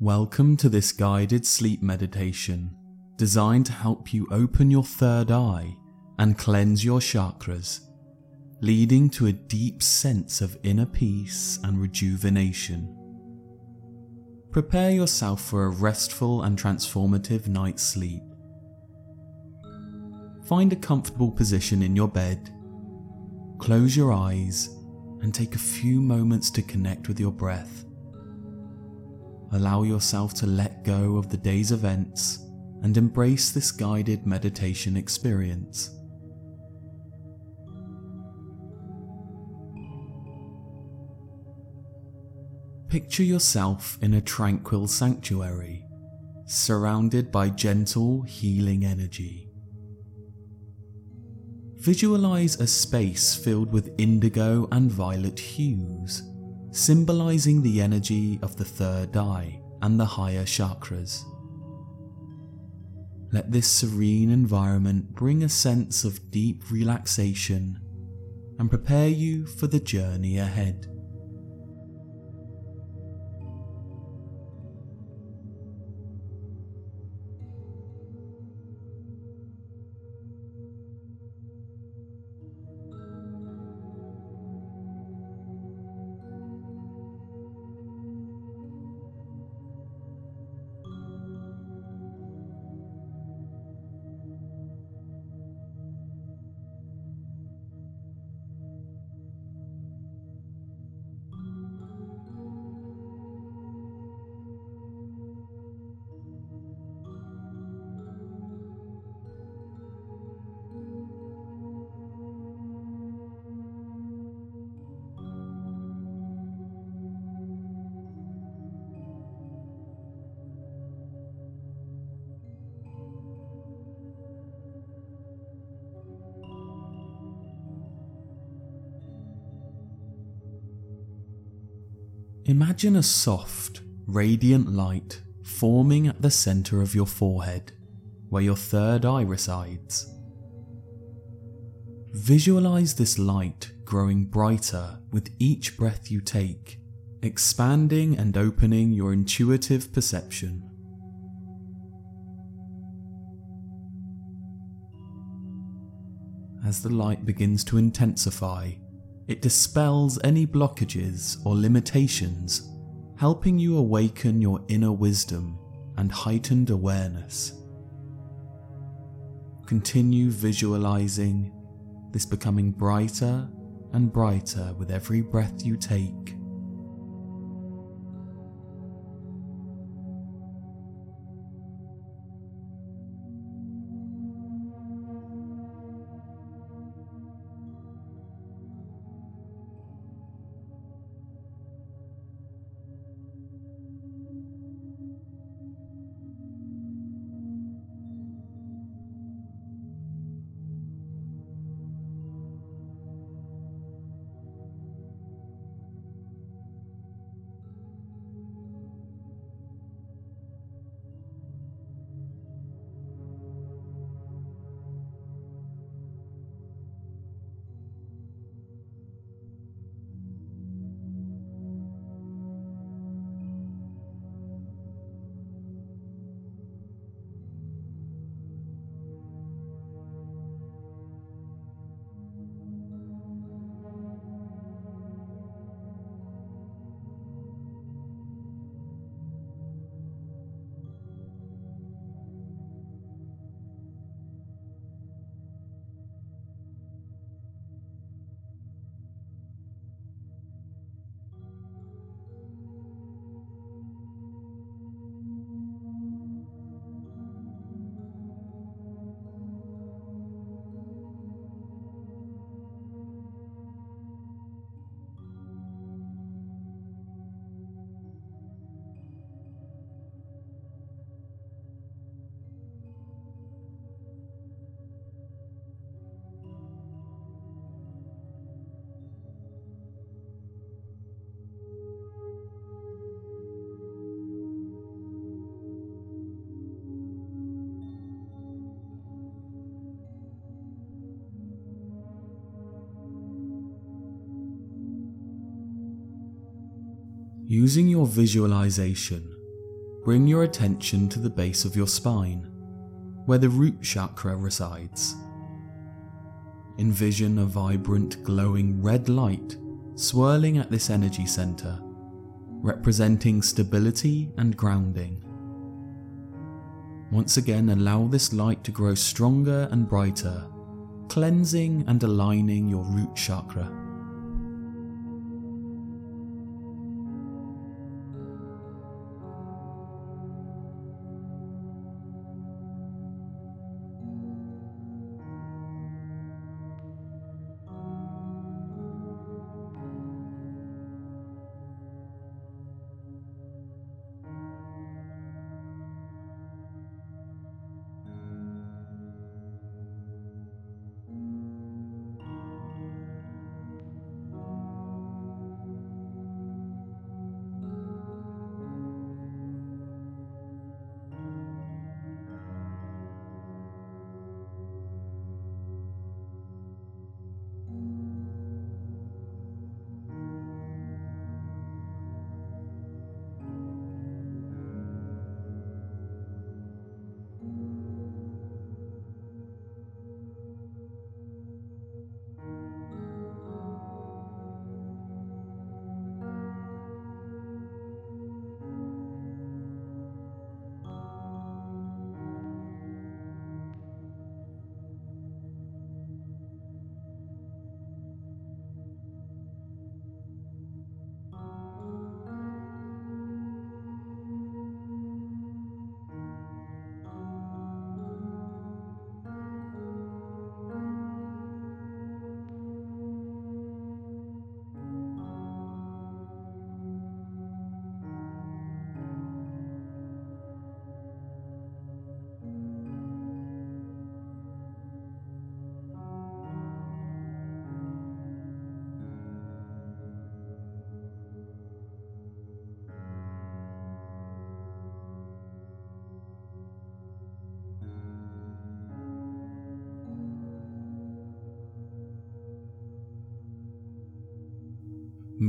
Welcome to this guided sleep meditation designed to help you open your third eye and cleanse your chakras, leading to a deep sense of inner peace and rejuvenation. Prepare yourself for a restful and transformative night's sleep. Find a comfortable position in your bed, close your eyes, and take a few moments to connect with your breath. Allow yourself to let go of the day's events and embrace this guided meditation experience. Picture yourself in a tranquil sanctuary, surrounded by gentle, healing energy. Visualize a space filled with indigo and violet hues, symbolizing the energy of the third eye and the higher chakras. Let this serene environment bring a sense of deep relaxation and prepare you for the journey ahead. Imagine a soft, radiant light forming at the center of your forehead, where your third eye resides. Visualize this light growing brighter with each breath you take, expanding and opening your intuitive perception. As the light begins to intensify, it dispels any blockages or limitations, helping you awaken your inner wisdom and heightened awareness. Continue visualizing this becoming brighter and brighter with every breath you take. Using your visualization, bring your attention to the base of your spine, where the root chakra resides. Envision a vibrant, glowing red light swirling at this energy center, representing stability and grounding. Once again, allow this light to grow stronger and brighter, cleansing and aligning your root chakra.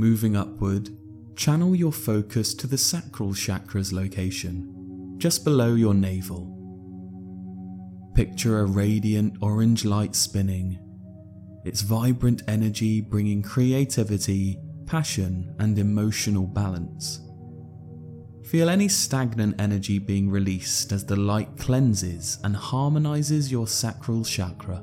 Moving upward, channel your focus to the sacral chakra's location, just below your navel. Picture a radiant orange light spinning, its vibrant energy bringing creativity, passion, and emotional balance. Feel any stagnant energy being released as the light cleanses and harmonizes your sacral chakra.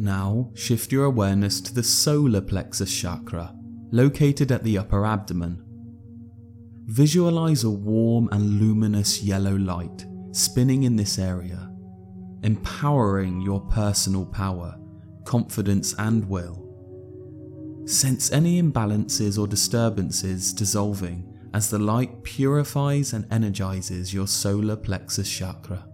Now shift your awareness to the solar plexus chakra, located at the upper abdomen. visualize a warm and luminous yellow light spinning in this area, empowering your personal power, confidence, and will. Sense any imbalances or disturbances dissolving as the light purifies and energizes your solar plexus chakra.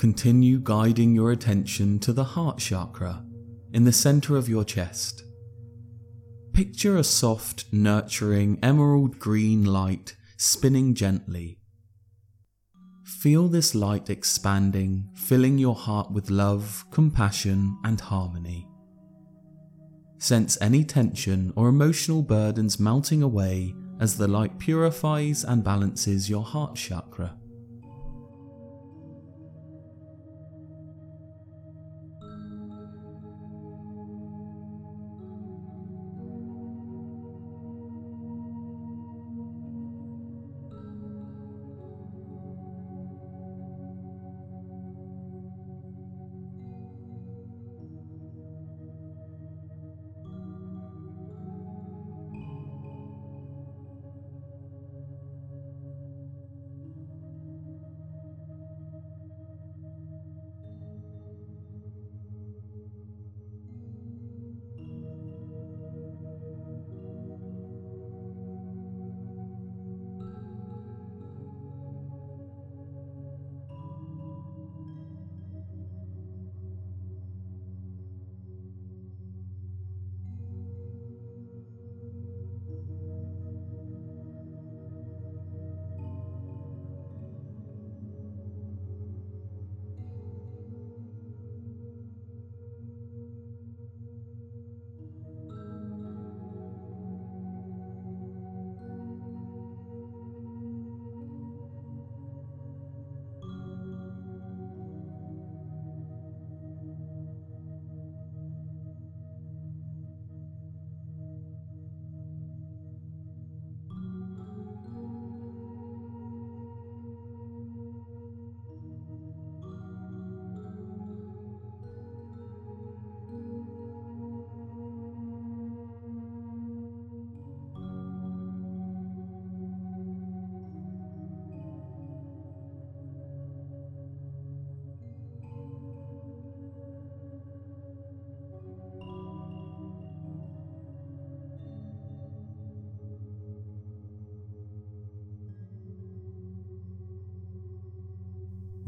Continue guiding your attention to the heart chakra in the center of your chest. Picture a soft, nurturing emerald green light spinning gently. Feel this light expanding, filling your heart with love, compassion, and harmony. Sense any tension or emotional burdens melting away as the light purifies and balances your heart chakra.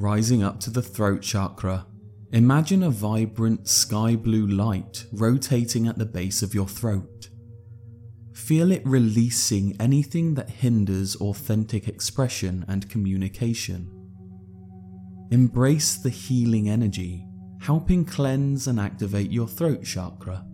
Rising up to the throat chakra, imagine a vibrant sky blue light rotating at the base of your throat. Feel it releasing anything that hinders authentic expression and communication. Embrace the healing energy, helping cleanse and activate your throat chakra.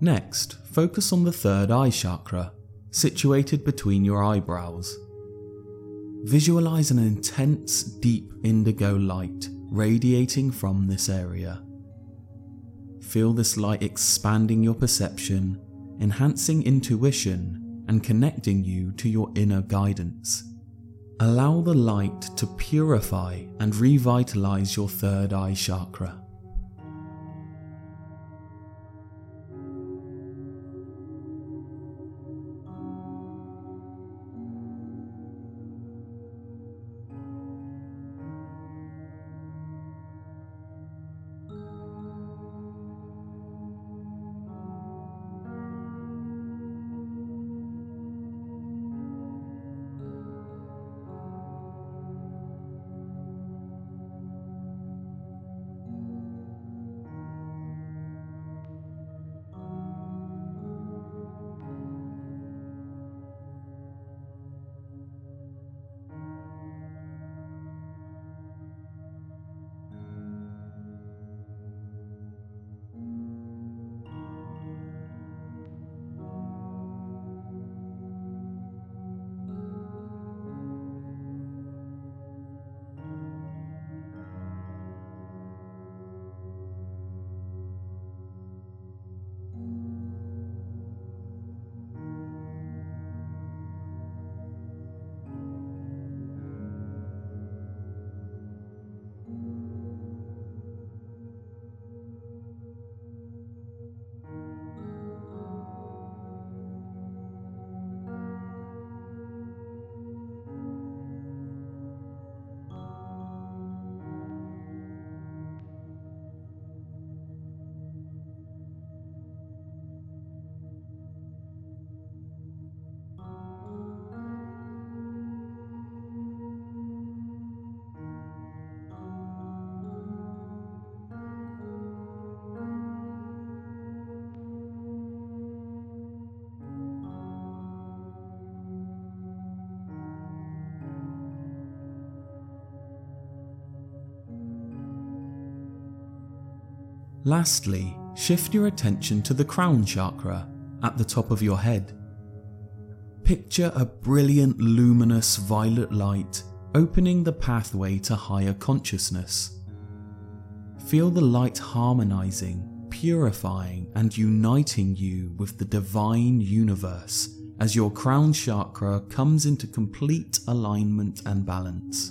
Next, focus on the third eye chakra, situated between your eyebrows. Visualize an intense, deep indigo light radiating from this area. Feel this light expanding your perception, enhancing intuition, and connecting you to your inner guidance. Allow the light to purify and revitalize your third eye chakra. Lastly, shift your attention to the crown chakra at the top of your head. Picture a brilliant luminous violet light opening the pathway to higher consciousness. Feel the light harmonizing purifying and uniting you with the divine universe as your crown chakra comes into complete alignment and balance.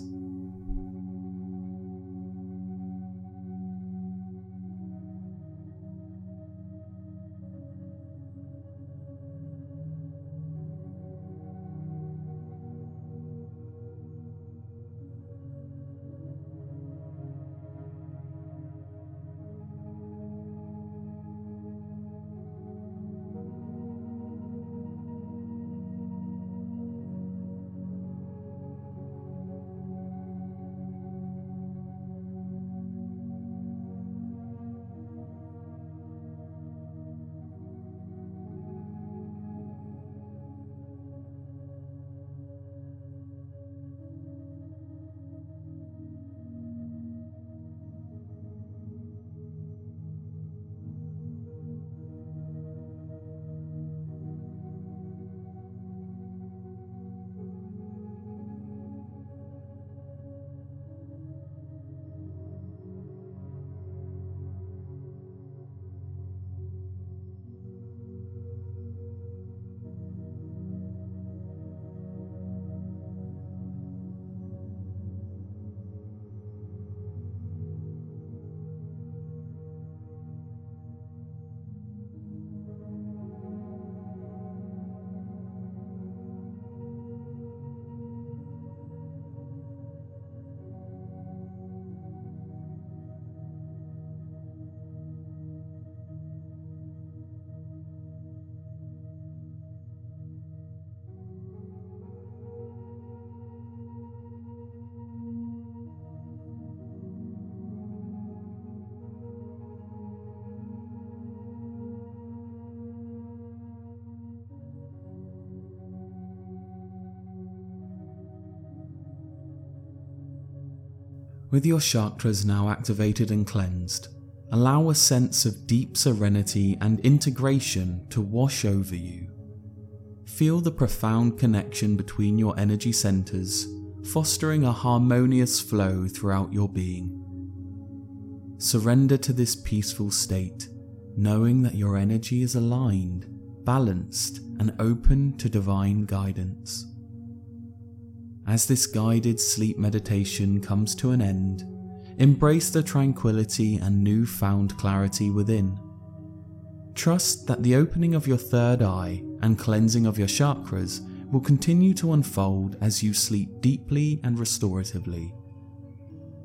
With your chakras now activated and cleansed, allow a sense of deep serenity and integration to wash over you. Feel the profound connection between your energy centers, fostering a harmonious flow throughout your being. Surrender to this peaceful state, knowing that your energy is aligned, balanced, and open to divine guidance. As this guided sleep meditation comes to an end, embrace the tranquility and newfound clarity within. Trust that the opening of your third eye and cleansing of your chakras will continue to unfold as you sleep deeply and restoratively.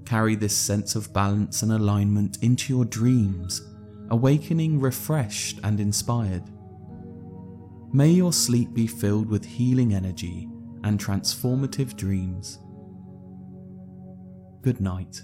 Carry this sense of balance and alignment into your dreams, awakening refreshed and inspired. May your sleep be filled with healing energy and transformative dreams. Good night.